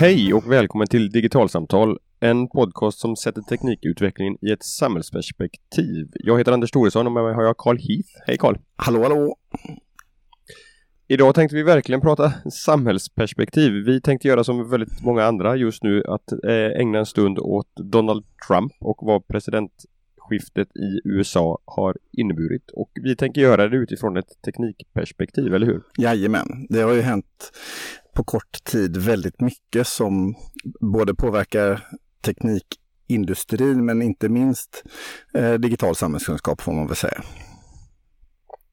Hej och välkommen till Digitalsamtal, en podcast som sätter teknikutvecklingen i ett samhällsperspektiv. Jag heter Anders Thoresson och med mig har jag Carl Heath. Hej Carl! Hallå hallå! Idag tänkte vi verkligen prata samhällsperspektiv. Vi tänkte göra som väldigt många andra just nu att eh, ägna en stund åt Donald Trump och vad presidentskiftet i USA har inneburit. Och vi tänker göra det utifrån ett teknikperspektiv, eller hur? Jajamän, det har ju hänt på kort tid väldigt mycket som både påverkar teknikindustrin men inte minst eh, digital samhällskunskap får man väl säga.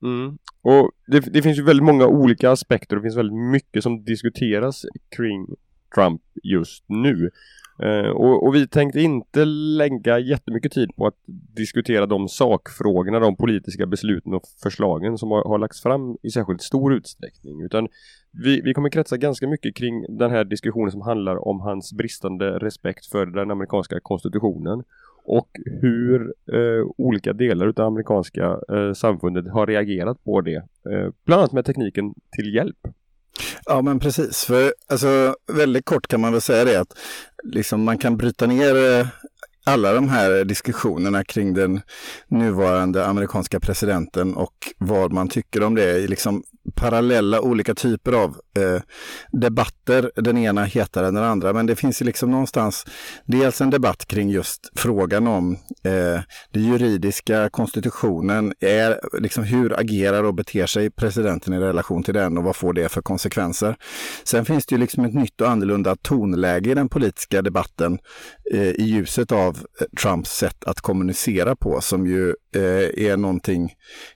Mm. Och det, det, finns ju väldigt många olika aspekter och det finns väldigt mycket som diskuteras kring Trump just nu. Eh, och, och, vi tänkte inte lägga jättemycket tid på att diskutera de sakfrågorna, de politiska besluten och förslagen som har, har lagts fram i särskilt stor utsträckning. Utan vi, vi kommer kretsa ganska mycket kring den här diskussionen som handlar om hans bristande respekt för den amerikanska konstitutionen och hur eh, olika delar av amerikanska eh, samfundet har reagerat på det. Eh, bland annat med tekniken till hjälp. Ja men precis, för alltså, väldigt kort kan man väl säga det att liksom, man kan bryta ner eh, alla de här diskussionerna kring den nuvarande amerikanska presidenten och vad man tycker om det i liksom parallella olika typer av eh, debatter. Den ena hetare än den andra. Men det finns ju liksom någonstans dels en debatt kring just frågan om eh, den juridiska konstitutionen. Är, liksom, hur agerar och beter sig presidenten i relation till den och vad får det för konsekvenser? Sen finns det ju liksom ett nytt och annorlunda tonläge i den politiska debatten eh, i ljuset av eh, Trumps sätt att kommunicera på som ju är någonting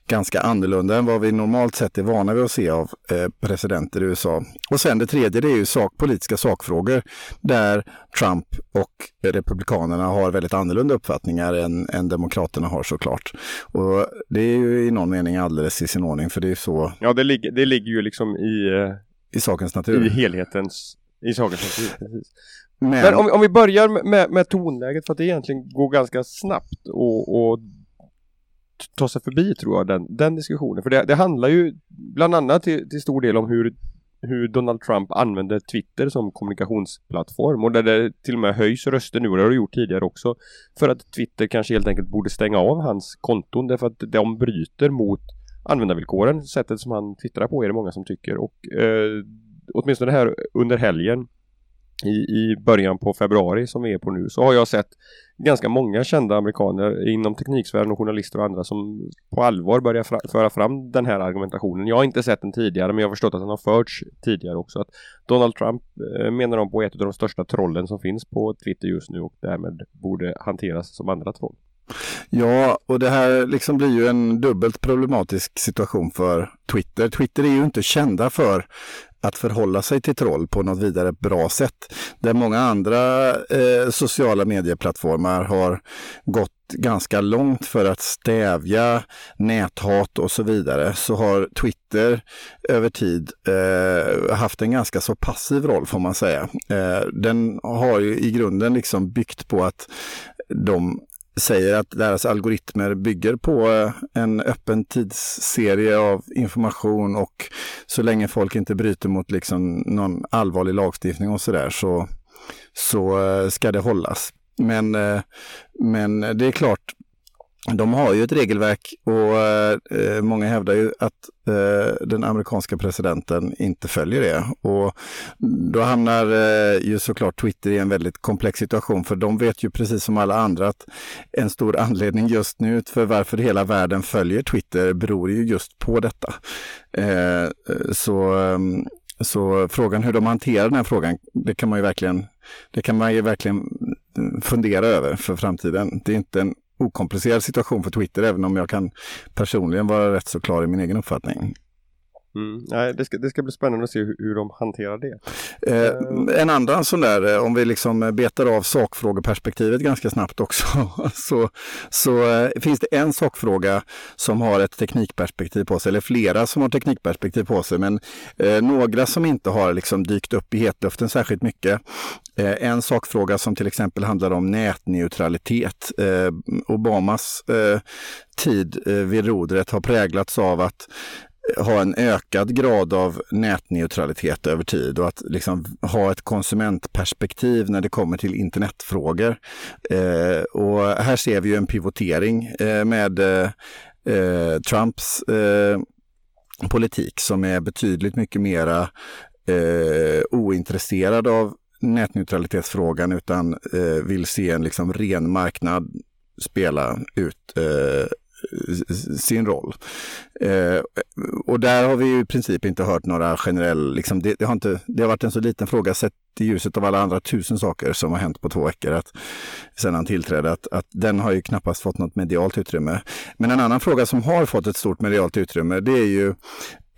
ganska annorlunda än vad vi normalt sett är vana vid att se av eh, presidenter i USA. Och sen det tredje, det är ju sak, politiska sakfrågor där Trump och Republikanerna har väldigt annorlunda uppfattningar än, än Demokraterna har såklart. Och det är ju i någon mening alldeles i sin ordning för det är så. Ja, det, ligger, det ligger ju liksom i, eh, i sakens natur. I helhetens i sakens natur. Men, Men om, om, vi börjar med, med tonläget för att det egentligen går ganska snabbt och, och ta sig förbi tror jag den, den diskussionen. För det, det handlar ju bland annat till, till stor del om hur, hur Donald Trump använder Twitter som kommunikationsplattform och där det till och med höjs röster nu och det har det gjort tidigare också för att Twitter kanske helt enkelt borde stänga av hans konton därför att de bryter mot användarvillkoren. Sättet som han twittrar på är det många som tycker och eh, åtminstone här under helgen i, i början på februari som vi är på nu så har jag sett ganska många kända amerikaner inom tekniksfären och journalister och andra som på allvar börjar fra föra fram den här argumentationen. Jag har inte sett den tidigare men jag har förstått att den har förts tidigare också. Att Donald Trump eh, menar de på ett av de största trollen som finns på Twitter just nu och därmed borde hanteras som andra troll. Ja, och det här liksom blir ju en dubbelt problematisk situation för Twitter. Twitter är ju inte kända för att förhålla sig till troll på något vidare bra sätt. Där många andra eh, sociala medieplattformar har gått ganska långt för att stävja näthat och så vidare så har Twitter över tid eh, haft en ganska så passiv roll får man säga. Eh, den har ju i grunden liksom byggt på att de säger att deras algoritmer bygger på eh, en öppen tidsserie av information och så länge folk inte bryter mot liksom någon allvarlig lagstiftning och sådär så, så eh, ska det hållas. Men, eh, men det är klart, de har ju ett regelverk och eh, eh, många hävdar ju att eh, den amerikanska presidenten inte följer det. Och då hamnar eh, ju såklart Twitter i en väldigt komplex situation för de vet ju precis som alla andra att en stor anledning just nu för varför hela världen följer Twitter beror ju just på detta. Eh, så ehm, så frågan hur de hanterar den här frågan, det kan man ju verkligen, det kan man ju verkligen mm, fundera över för framtiden. Det är inte en okomplicerad situation för Twitter, även om jag kan personligen vara rätt så klar i min egen uppfattning. Mm. Nej, det, ska, det ska bli spännande att se hur, hur de hanterar det. Eh, en annan sån där, eh, om vi liksom betar av sakfrågeperspektivet ganska snabbt också, så, så eh, finns det en sakfråga som har ett teknikperspektiv på sig, eller flera som har teknikperspektiv på sig, men eh, några som inte har liksom dykt upp i hetluften särskilt mycket. Eh, en sakfråga som till exempel handlar om nätneutralitet. Eh, Obamas tid vid rodret har präglats av att ha en ökad grad av nätneutralitet över tid och att liksom ha ett konsumentperspektiv när det kommer till internetfrågor. Eh, och här ser vi ju en pivotering eh, med eh, eh Trumps eh, politik som är betydligt mycket mera eh, ointresserad av nätneutralitetsfrågan utan eh, vill se en liksom ren marknad spela ut eh, sin roll. Eh, och där har vi ju i princip inte hört några generella, liksom, det, det, har inte, det har varit en så liten fråga sett i ljuset av alla andra tusen saker som har hänt på två veckor att, sedan han tillträdde, att, att den har ju knappast fått något medialt utrymme. Men en annan fråga som har fått ett stort medialt utrymme, det är ju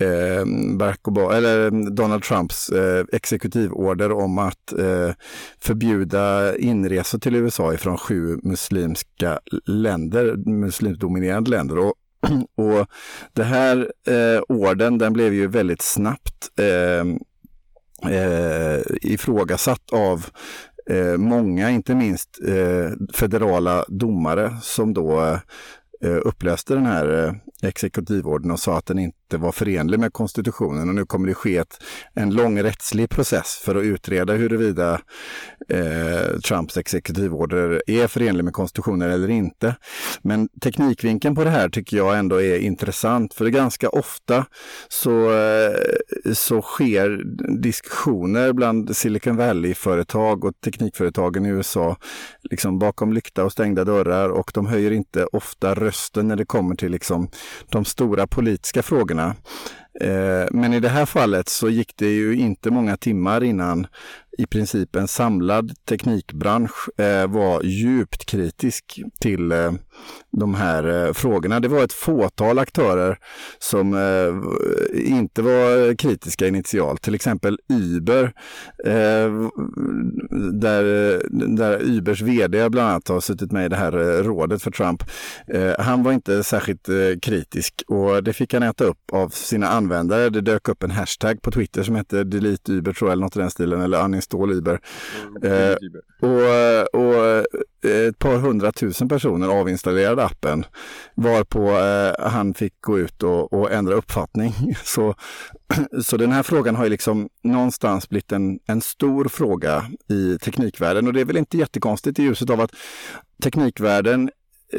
eh, Barack Obama, eller eh, Donald Trumps eh, exekutivorder om att eh, förbjuda inresor till USA ifrån sju muslimska länder, muslimdominerade länder. Och, och det här eh, orden, den blev ju väldigt snabbt eh, eh, ifrågasatt av eh, många, inte minst eh, federala domare som då eh, upplöste den här eh, exekutivorden och sa att den inte var förenlig med konstitutionen. Och nu kommer det ske ett, en lång rättslig process för att utreda huruvida eh, Trumps exekutivorder är förenlig med konstitutionen eller inte. Men teknikvinkeln på det här tycker jag ändå är intressant för ganska ofta så, eh, så sker diskussioner bland Silicon Valley-företag och teknikföretagen i USA liksom bakom lyckta och stängda dörrar och de höjer inte ofta rösten när det kommer till liksom de stora politiska frågorna. Eh, men i det här fallet så gick det ju inte många timmar innan i princip en samlad teknikbransch eh, var djupt kritisk till eh, de här frågorna. Det var ett fåtal aktörer som inte var kritiska initialt, till exempel Uber, där, där Ubers vd bland annat har suttit med i det här rådet för Trump. han var inte särskilt kritisk och det fick han äta upp av sina användare. Det dök upp en hashtag på Twitter som hette delete Uber tror jag, eller något i den stilen, eller uninstall Uber. Mm, eh, och, och eh, ett par hundratusen personer avinstallerade appen varpå eh, han fick gå ut och, och, ändra uppfattning. Så, så den här frågan har ju liksom någonstans blivit en, en stor fråga i teknikvärlden och det är väl inte jättekonstigt i ljuset av att teknikvärlden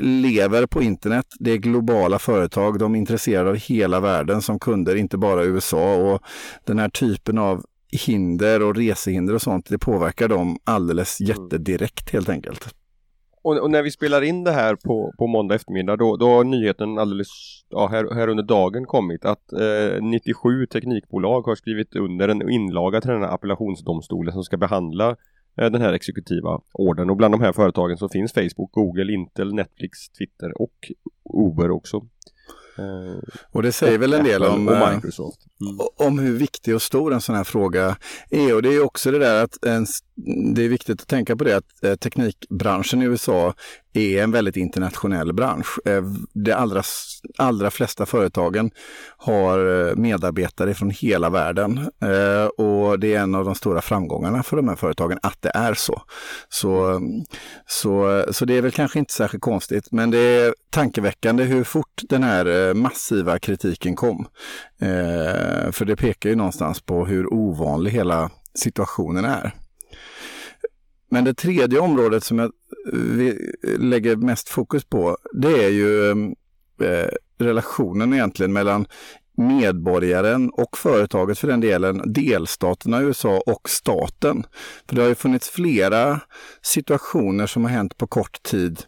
lever på internet. Det är globala företag. De är intresserade av hela världen som kunder, inte bara USA. Och den här typen av hinder och resehinder och sånt, det påverkar dem alldeles mm. jättedirekt helt enkelt. Och, och, när vi spelar in det här på, på måndag eftermiddag då, då har nyheten alldeles ja, här, här under dagen kommit att eh, 97 teknikbolag har skrivit under en inlaga till den här appellationsdomstolen som ska behandla eh, den här exekutiva orden och bland de här företagen så finns Facebook, Google, Intel, Netflix, Twitter och Uber också. Eh, och det säger väl en del om, eh, Microsoft. Mm. om hur viktig och stor en sån här fråga är. Och det är också det där att en, det är viktigt att tänka på det att eh, teknikbranschen i USA är en väldigt internationell bransch. Eh, de allra, allra flesta företagen har eh, medarbetare från hela världen och det är en av de stora framgångarna för de här företagen att det är så. Så, så, så det är väl kanske inte särskilt konstigt, men det är tankeväckande hur fort den här massiva kritiken kom. För det pekar ju någonstans på hur ovanlig hela situationen är. Men det tredje området som jag eh, lägger mest fokus på, det är ju eh, relationen egentligen mellan medborgaren och företaget för den delen, delstaterna i USA och staten. För det har ju funnits flera situationer som har hänt på kort tid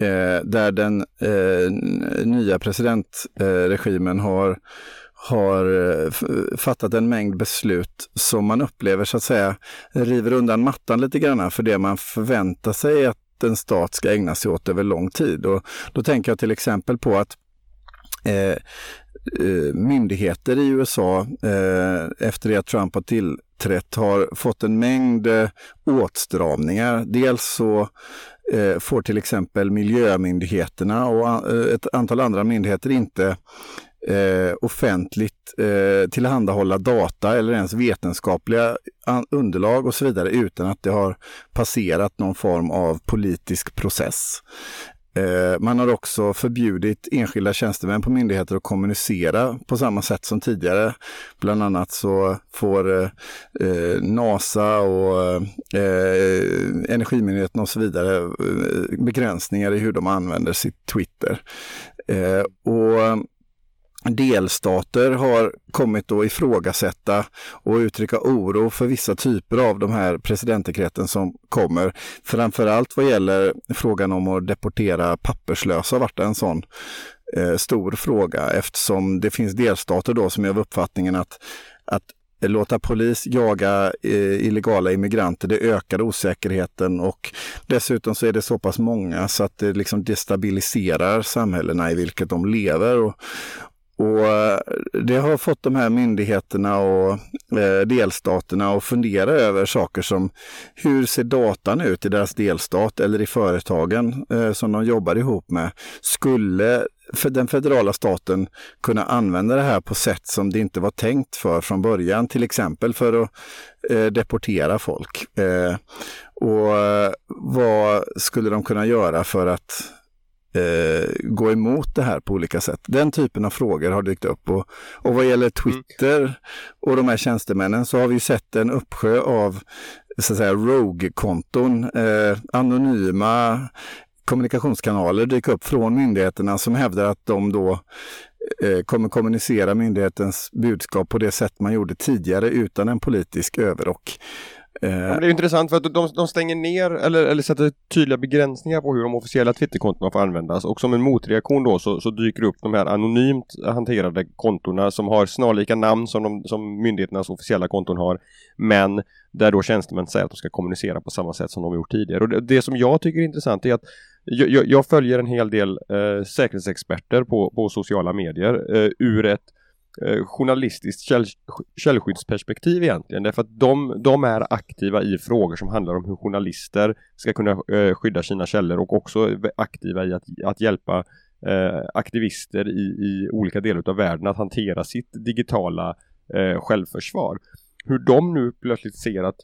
eh, där den eh, nya presidentregimen har har eh, fattat en mängd beslut som man upplever så att säga river undan mattan lite grann för det man förväntar sig att en stat ska ägna sig åt över lång tid. Och då tänker jag till exempel på att eh, eh myndigheter i USA eh, efter det att Trump har tillträtt har fått en mängd eh, åtstramningar. Dels så eh, får till exempel miljömyndigheterna och eh, ett antal andra myndigheter inte eh, offentligt eh, tillhandahålla data eller ens vetenskapliga underlag och så vidare utan att det har passerat någon form av politisk process. Eh, man har också förbjudit enskilda tjänstemän på myndigheter att kommunicera på samma sätt som tidigare. Bland annat så får eh, eh NASA och eh, Energimyndigheten och så vidare eh, begränsningar i hur de använder sitt Twitter. och delstater har kommit att ifrågasätta och uttrycka oro för vissa typer av de här presidentdekreten som kommer. Framförallt vad gäller frågan om att deportera papperslösa vart en sån eh, stor fråga eftersom det finns delstater då som är av uppfattningen att, att låta polis jaga eh, illegala immigranter, det ökar osäkerheten och dessutom så är det så pass många så att det liksom destabiliserar samhällena i vilket de lever. Och, och eh, det har fått de här myndigheterna och eh, delstaterna att fundera över saker som hur ser datan ut i deras delstat eller i företagen eh, som de jobbar ihop med? Skulle den federala staten kunna använda det här på sätt som det inte var tänkt för från början, till exempel för att eh, deportera folk? Eh, och vad skulle de kunna göra för att eh, gå emot det här på olika sätt. Den typen av frågor har dykt upp. Och, och vad gäller Twitter mm. och de här tjänstemännen så har vi sett en uppsjö av så att säga rogue-konton, eh, anonyma kommunikationskanaler dyka upp från myndigheterna som hävdar att de då eh, kommer kommunicera myndighetens budskap på det sätt man gjorde tidigare utan en politisk överrock. Ja, det är intressant för att de, de stänger ner eller, eller sätter tydliga begränsningar på hur de officiella Twitterkontona får användas och som en motreaktion då så, så dyker upp de här anonymt hanterade kontona som har snarlika namn som, de, som myndigheternas officiella konton har men där då tjänstemän säger att de ska kommunicera på samma sätt som de gjort tidigare. Och det, det som jag tycker är intressant är att jag, jag följer en hel del eh, säkerhetsexperter på, på sociala medier eh, ur ett eh, journalistiskt käll, källskyddsperspektiv egentligen. Därför att de, de, är aktiva i frågor som handlar om hur journalister ska kunna eh, skydda sina källor och också aktiva i att, att hjälpa eh, aktivister i, i, olika delar av världen att hantera sitt digitala eh, självförsvar. Hur de nu plötsligt ser att,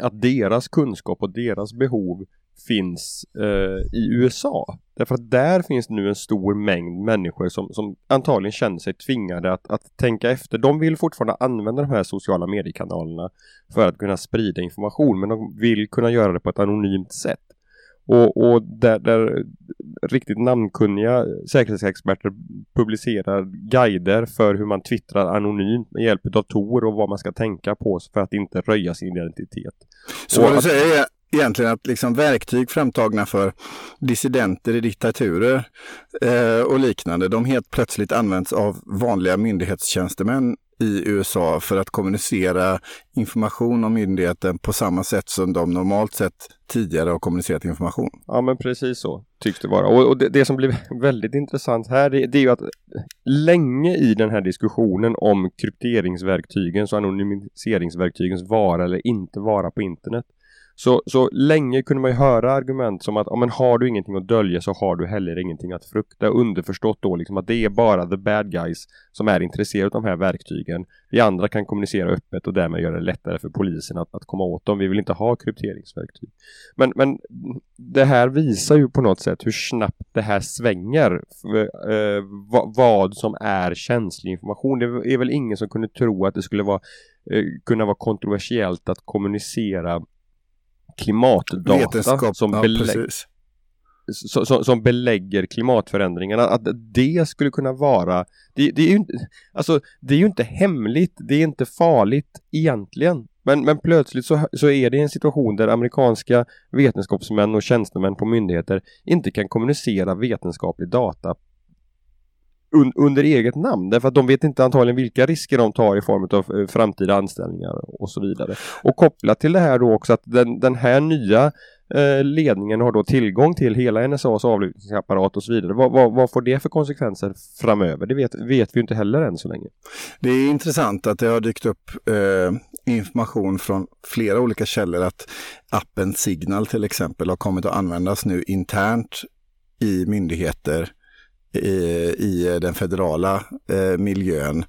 att deras kunskap och deras behov finns eh, i USA. Därför att där finns nu en stor mängd människor som, som antagligen känner sig tvingade att, att tänka efter. De vill fortfarande använda de här sociala mediekanalerna för att kunna sprida information men de vill kunna göra det på ett anonymt sätt. Och, och där, där, riktigt namnkunniga säkerhetsexperter publicerar guider för hur man twittrar anonymt med hjälp av Tor och vad man ska tänka på för att inte röja sin identitet. Så vad du säger egentligen att liksom verktyg framtagna för dissidenter i diktaturer eh, och liknande, de helt plötsligt används av vanliga myndighetstjänstemän i USA för att kommunicera information om myndigheten på samma sätt som de normalt sett tidigare har kommunicerat information. Ja men precis så tycks det vara. Och, och det, det, som blir väldigt intressant här det, det, är ju att länge i den här diskussionen om krypteringsverktygens och anonymiseringsverktygens vara eller inte vara på internet så, så länge kunde man ju höra argument som att ja, men har du ingenting att dölja så har du heller ingenting att frukta. Underförstått då liksom att det är bara the bad guys som är intresserade av de här verktygen. Vi andra kan kommunicera öppet och därmed göra det lättare för polisen att, att komma åt dem. Vi vill inte ha krypteringsverktyg. Men, men det här visar ju på något sätt hur snabbt det här svänger. Eh, vad, vad som är känslig information. Det är väl ingen som kunde tro att det skulle vara, eh, kunna vara kontroversiellt att kommunicera klimatdata som, ja, belägg, som, som, belägger klimatförändringarna. Att det skulle kunna vara det, det, är ju alltså, det är ju inte hemligt, det är inte farligt egentligen. Men, men plötsligt så, så är det en situation där amerikanska vetenskapsmän och tjänstemän på myndigheter inte kan kommunicera vetenskaplig data un, under eget namn. Därför att de vet inte antagligen vilka risker de tar i form av eh, framtida anställningar och så vidare. Och kopplat till det här då också att den, den här nya eh, ledningen har då tillgång till hela NSAs avlyssningsapparat och så vidare. Vad, vad, vad, får det för konsekvenser framöver? Det vet, vet vi inte heller än så länge. Det är intressant att det har dykt upp eh, information från flera olika källor att appen Signal till exempel har kommit att användas nu internt i myndigheter i, den federala eh, miljön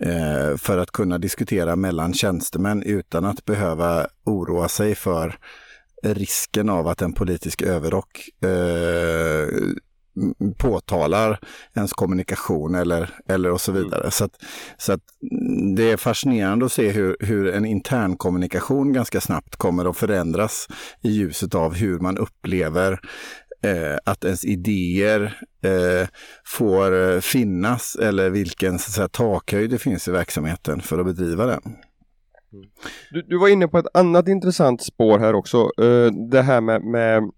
eh, för att kunna diskutera mellan tjänstemän utan att behöva oroa sig för risken av att en politisk överrock eh, påtalar ens kommunikation eller, eller och så mm. vidare. Så, att, så att det är fascinerande att se hur, hur en intern kommunikation ganska snabbt kommer att förändras i ljuset av hur man upplever eh, att ens idéer eh, får eh, finnas eller vilken så säga, takhöjd det finns i verksamheten för att bedriva den. Du, du var inne på ett annat intressant spår här också. Eh, det här med, med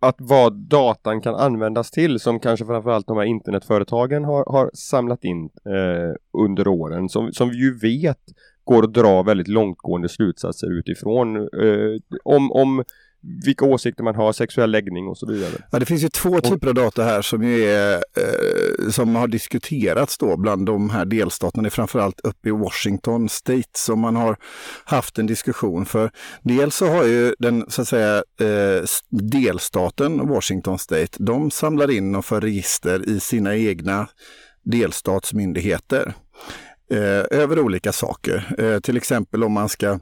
att vad datan kan användas till som kanske framförallt de här internetföretagen har, har samlat in eh, under åren som, som vi ju vet går att dra väldigt långtgående slutsatser utifrån eh, om, om vilka åsikter man har, sexuell läggning och så vidare. Ja, det finns ju två typer av data här som, är, eh, som har diskuterats då bland de här delstaterna. Det är framförallt uppe i Washington State som man har haft en diskussion för. Dels så har ju den så att säga eh, delstaten Washington State, de samlar in och för register i sina egna delstatsmyndigheter eh, över olika saker. Eh, till exempel om man ska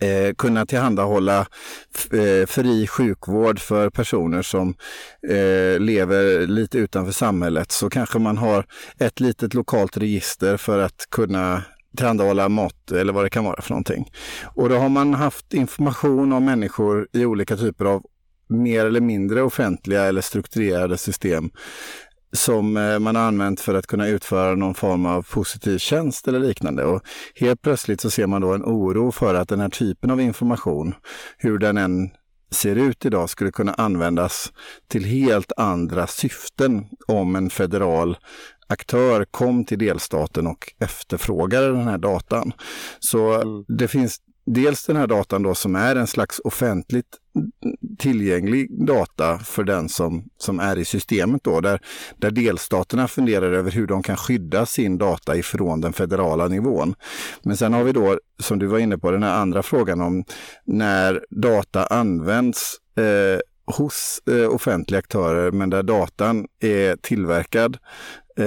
Eh, kunna tillhandahålla eh, fri sjukvård för personer som eh, lever lite utanför samhället så kanske man har ett litet lokalt register för att kunna tillhandahålla mat eller vad det kan vara för någonting. Och då har man haft information om människor i olika typer av mer eller mindre offentliga eller strukturerade system som eh, man har använt för att kunna utföra någon form av positiv tjänst eller liknande. Och helt plötsligt så ser man då en oro för att den här typen av information, hur den än ser ut idag, skulle kunna användas till helt andra syften om en federal aktör kom till delstaten och efterfrågade den här datan. Så mm. det finns dels den här datan då som är en slags offentligt tillgänglig data för den som, som är i systemet då, där, där delstaterna funderar över hur de kan skydda sin data ifrån den federala nivån. Men sen har vi då, som du var inne på, den här andra frågan om när data används eh, hos eh, offentliga aktörer men där datan är tillverkad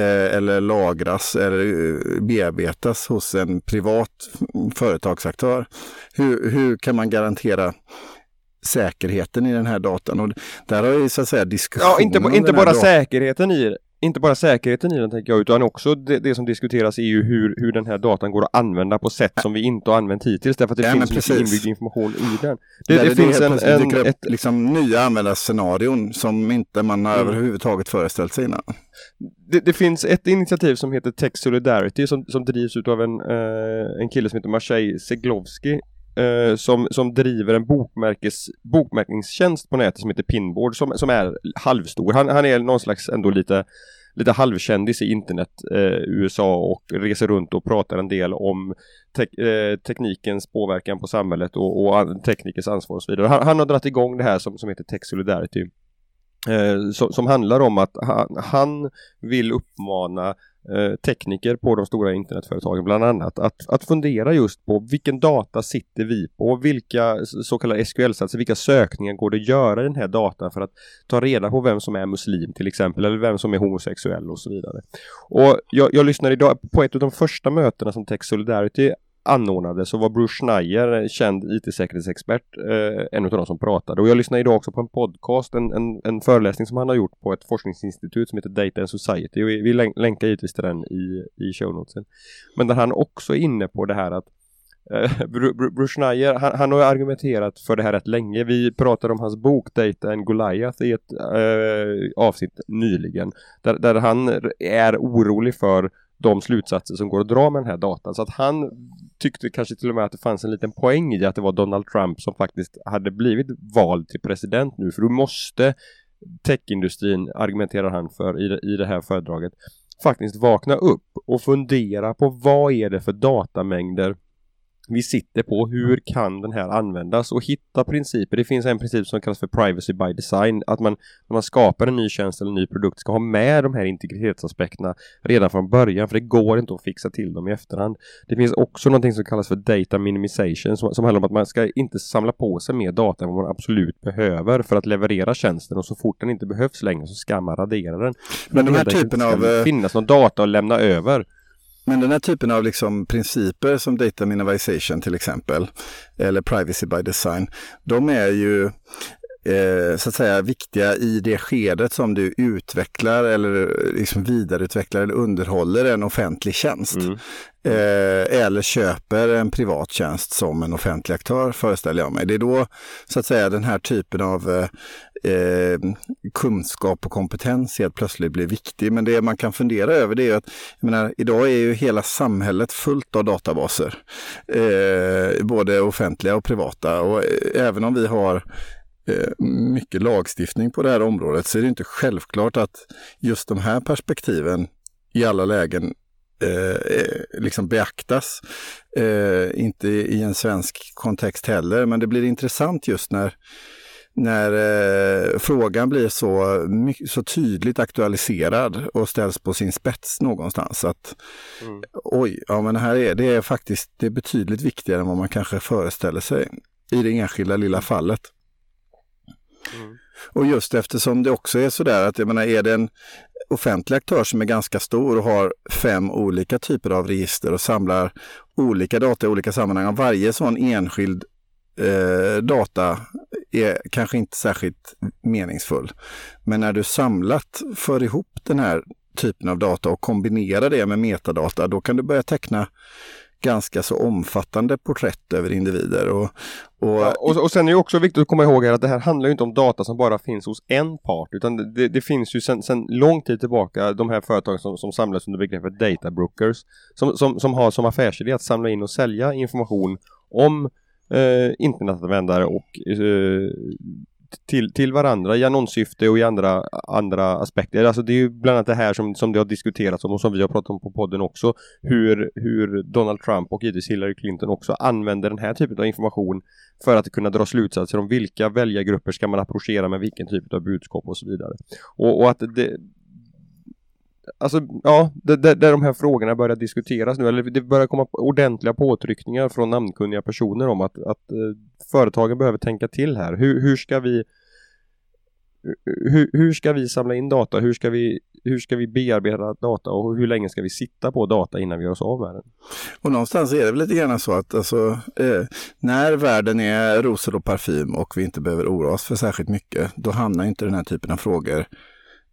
eller lagras eller eh, bearbetas hos en privat företagsaktör. Hur, hur kan man garantera säkerheten i den här datan? Och där har ju så att säga diskussionen... Ja, inte, inte bara säkerheten i inte bara säkerheten i den tänker jag utan också det, det, som diskuteras är ju hur, hur den här datan går att använda på sätt som vi inte har använt hittills därför att det ja, finns mycket inbyggd information i den. Det, det, det finns en, en ett, liksom nya användarscenarion som inte man har mm. överhuvudtaget föreställt sig innan. Det, finns ett initiativ som heter Tech Solidarity som, som drivs av en, eh, en kille som heter Maciej Seglovski eh, som, som driver en bokmärkes, bokmärkningstjänst på nätet som heter Pinboard som, som är halvstor. Han, han är någon slags ändå lite lite halvkändis i internet eh, USA och reser runt och pratar en del om te eh, teknikens påverkan på samhället och, och teknikens ansvar och så vidare. Han, han, har dragit igång det här som, som heter Tech Solidarity. Eh, som, som handlar om att han, han vill uppmana eh, tekniker på de stora internetföretagen bland annat att, att fundera just på vilken data sitter vi på, vilka så kallade SQL-satser, vilka sökningar går det att göra i den här datan för att ta reda på vem som är muslim till exempel eller vem som är homosexuell och så vidare. Och jag, jag lyssnade idag på ett av de första mötena som Tech Solidarity anordnade så var Bruce Schneier, känd IT-säkerhetsexpert, eh, en av de som pratade. Och jag lyssnade idag också på en podcast, en, en, en föreläsning som han har gjort på ett forskningsinstitut som heter Data and Society. Och vi, vi länkar givetvis till den i, i show notesen. Men där han också är inne på det här att eh, Bruce Schneier, han, han, har argumenterat för det här rätt länge. Vi pratade om hans bok Data and Goliath i ett eh, avsnitt nyligen. Där, där han är orolig för de slutsatser som går att dra med den här datan. Så att han tyckte kanske till och med att det fanns en liten poäng i att det var Donald Trump som faktiskt hade blivit vald till president nu. För då måste techindustrin, argumenterar han för i det, i det här föredraget, faktiskt vakna upp och fundera på vad är det för datamängder vi sitter på. Hur kan den här användas? Och hitta principer. Det finns en princip som kallas för privacy by design. Att man när man skapar en ny tjänst eller en ny produkt ska ha med de här integritetsaspekterna redan från början. För det går inte att fixa till dem i efterhand. Det finns också någonting som kallas för data minimization som, som handlar om att man ska inte samla på sig mer data än vad man absolut behöver för att leverera tjänsten och så fort den inte behövs längre så ska man radera den. Men, Men de här typen av... finnas någon data att lämna över. Men den här typen av liksom principer som data minimization till exempel, eller privacy by design, de är ju eh, så att säga viktiga i det skedet som du utvecklar eller liksom vidareutvecklar eller underhåller en offentlig tjänst. Mm. Eh, eller köper en privat tjänst som en offentlig aktör föreställer jag mig. Det är då så att säga den här typen av eh, kunskap och kompetens helt plötsligt blir viktig. Men det man kan fundera över det är att jag menar, idag är ju hela samhället fullt av databaser. Eh, både offentliga och privata. Och eh, även om vi har eh, mycket lagstiftning på det här området så är det inte självklart att just de här perspektiven i alla lägen eh, eh, liksom beaktas. Eh, inte i en svensk kontext heller, men det blir intressant just när, när eh, frågan blir så, så tydligt aktualiserad och ställs på sin spets någonstans. Att mm. oj, ja men här är det är faktiskt det är betydligt viktigare än vad man kanske föreställer sig i det enskilda lilla fallet. Mm. Och just eftersom det också är sådär att jag menar, är det en offentlig aktör som är ganska stor och har fem olika typer av register och samlar olika data i olika sammanhang. Varje sån enskild eh, data är kanske inte särskilt meningsfull. Men när du samlat för ihop den här typen av data och kombinerar det med metadata, då kan du börja teckna ganska så omfattande porträtt över individer. Och, och... Ja, och, och sen är det också viktigt att komma ihåg att det här handlar inte om data som bara finns hos en part utan det, det finns ju sen, sen lång tid tillbaka de här företagen som, som samlas under begreppet data brokers som, som, som har som affärsidé att samla in och sälja information om eh, internetanvändare och eh, till, till varandra i annonssyfte och i andra, andra aspekter. Alltså det är ju bland annat det här som, som det har diskuterats om och som vi har pratat om på podden också. Hur, hur Donald Trump och givetvis Hillary Clinton också använder den här typen av information för att kunna dra slutsatser om vilka väljargrupper ska man approchera med vilken typ av budskap och så vidare. Och, och att det, Alltså, ja, där, där de här frågorna börjar diskuteras nu, eller det börjar komma ordentliga påtryckningar från namnkunniga personer om att, att eh, företagen behöver tänka till här. Hur, hur ska vi hur, hur ska vi samla in data? Hur ska vi, hur ska vi bearbeta data och hur länge ska vi sitta på data innan vi gör oss av med den? Och någonstans är det väl lite grann så att alltså, eh, när världen är rosor och parfym och vi inte behöver oroa oss för särskilt mycket, då hamnar inte den här typen av frågor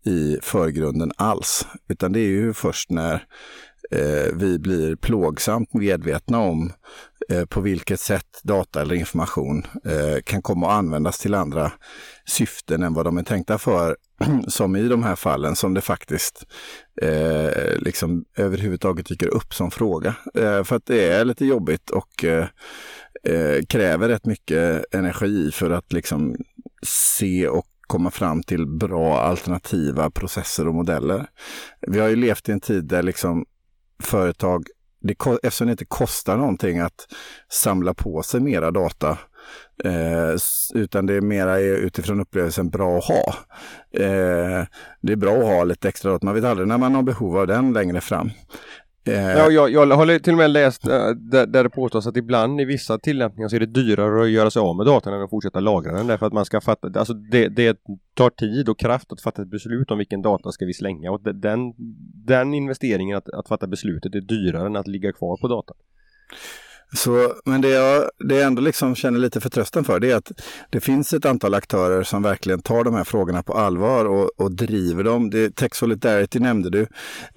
i förgrunden alls. Utan det är ju först när eh, vi blir plågsamt medvetna om eh, på vilket sätt data eller information eh, kan komma att användas till andra syften än vad de är tänkta för. som i de här fallen som det faktiskt eh, liksom överhuvudtaget dyker upp som fråga. Eh, för att det är lite jobbigt och eh, eh kräver rätt mycket energi för att liksom se och komma fram till bra alternativa processer och modeller. Vi har ju levt i en tid där liksom företag, det, eftersom det inte kostar någonting att samla på sig mera data, eh, utan det är mera utifrån upplevelsen bra att ha. Eh, det är bra att ha lite extra data, man vet aldrig när man har behov av den längre fram. Eh, ja, jag, jag har till och med läst äh, där, där det påstås att ibland i vissa tillämpningar så är det dyrare att göra sig av med datan än att fortsätta lagra den därför att man ska fatta, alltså det, det tar tid och kraft att fatta ett beslut om vilken data ska vi slänga och den, den investeringen att, att fatta beslutet är dyrare än att ligga kvar på datan. Så, men det jag, det jag ändå liksom känner lite förtröstan för det är att det finns ett antal aktörer som verkligen tar de här frågorna på allvar och, och driver dem. Det, Tech Solidarity nämnde du.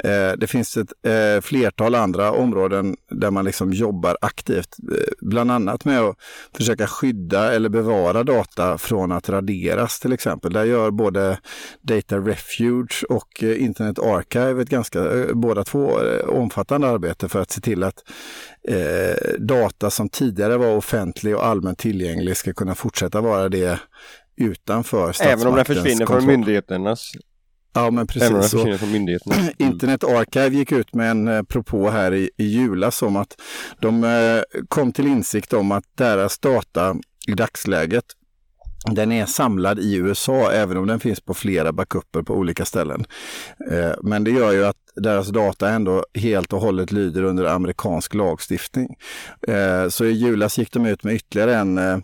Eh, det finns ett eh, flertal andra områden där man liksom jobbar aktivt, eh, bland annat med att försöka skydda eller bevara data från att raderas till exempel. Där gör både Data Refuge och eh, Internet Archive ett ganska, eh, båda två eh, omfattande arbete för att se till att eh, data som tidigare var offentlig och allmänt tillgänglig ska kunna fortsätta vara det utanför Även om den försvinner kontroll. från myndigheternas Ja, men precis. Myndigheterna. Mm. Internet Archive gick ut med en eh, propå här i, i julas om att de eh, kom till insikt om att deras data i dagsläget den är samlad i USA även om den finns på flera backuper på olika ställen. Eh, men det gör ju att deras data ändå helt och hållet lyder under amerikansk lagstiftning. Eh, så i julas gick de ut med ytterligare en eh,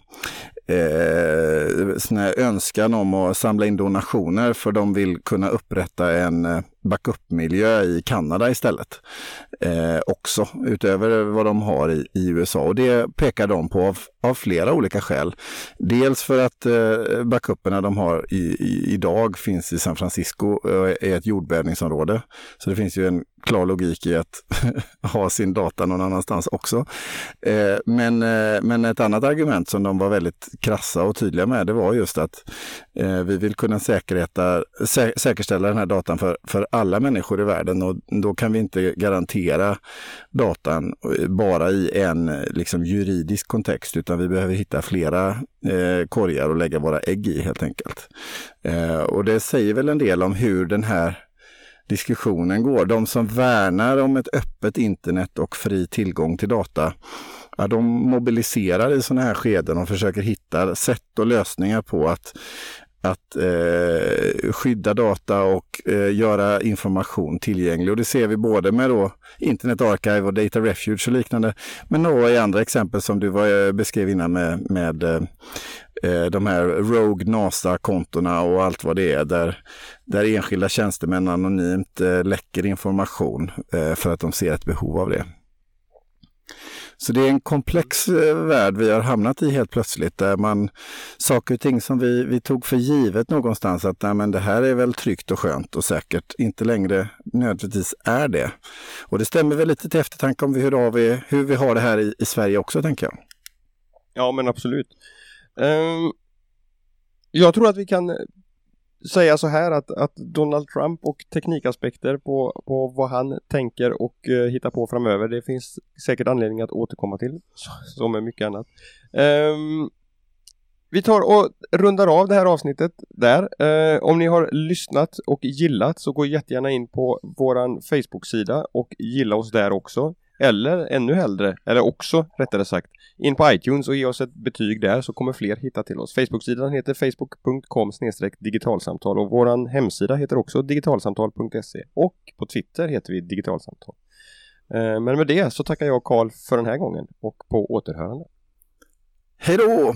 eh önskan om att samla in donationer för de vill kunna upprätta en backupmiljö i Kanada istället. Eh, också utöver vad de har i, i, USA och det pekar de på av, av flera olika skäl. Dels för att eh, backuperna de har i, i, idag finns i San Francisco, och är ett jordbävningsområde. Så det finns ju en klar logik i att ha sin data någon annanstans också. Eh, men, eh, men ett annat argument som de var väldigt krassa och tydliga med, det var just att eh, vi vill kunna säkerheta, sä, säkerställa den här datan för, för alla människor i världen och då kan vi inte garantera datan bara i en liksom, juridisk kontext utan vi behöver hitta flera eh, korgar att lägga våra ägg i helt enkelt. Eh, och det säger väl en del om hur den här diskussionen går. De som värnar om ett öppet internet och fri tillgång till data, ja, de mobiliserar i sådana här skeden och försöker hitta sätt och lösningar på att att eh, skydda data och eh, göra information tillgänglig. Och det ser vi både med då Internet Archive och Data Refuge och liknande, men några i andra exempel som du var, eh, beskrev innan med, med eh, eh, de här Rogue NASA-kontona och allt vad det är, där, där enskilda tjänstemän anonymt eh, läcker information eh, för att de ser ett behov av det. Så det är en komplex eh, värld vi har hamnat i helt plötsligt, där man saker och ting som vi, vi tog för givet någonstans att nej, men det här är väl tryggt och skönt och säkert, inte längre nödvändigtvis är det. Och det stämmer väl lite till eftertanke om hur, vi, hur vi har det här i, i Sverige också, tänker jag. Ja, men absolut. Um, jag tror att vi kan säga så här att, att Donald Trump och teknikaspekter på, på vad han tänker och uh, hittar på framöver, det finns säkert anledning att återkomma till, som med mycket annat. Um, vi tar och rundar av det här avsnittet där. Uh, om ni har lyssnat och gillat så gå jättegärna in på våran Facebook-sida och gilla oss där också. Eller ännu hellre, eller också rättare sagt, in på iTunes och ge oss ett betyg där så kommer fler hitta till oss. Facebook-sidan heter facebook.com digitalsamtal och våran hemsida heter också digitalsamtal.se och på Twitter heter vi digitalsamtal. Eh, men med det så tackar jag Karl för den här gången och på återhörande. Hej då!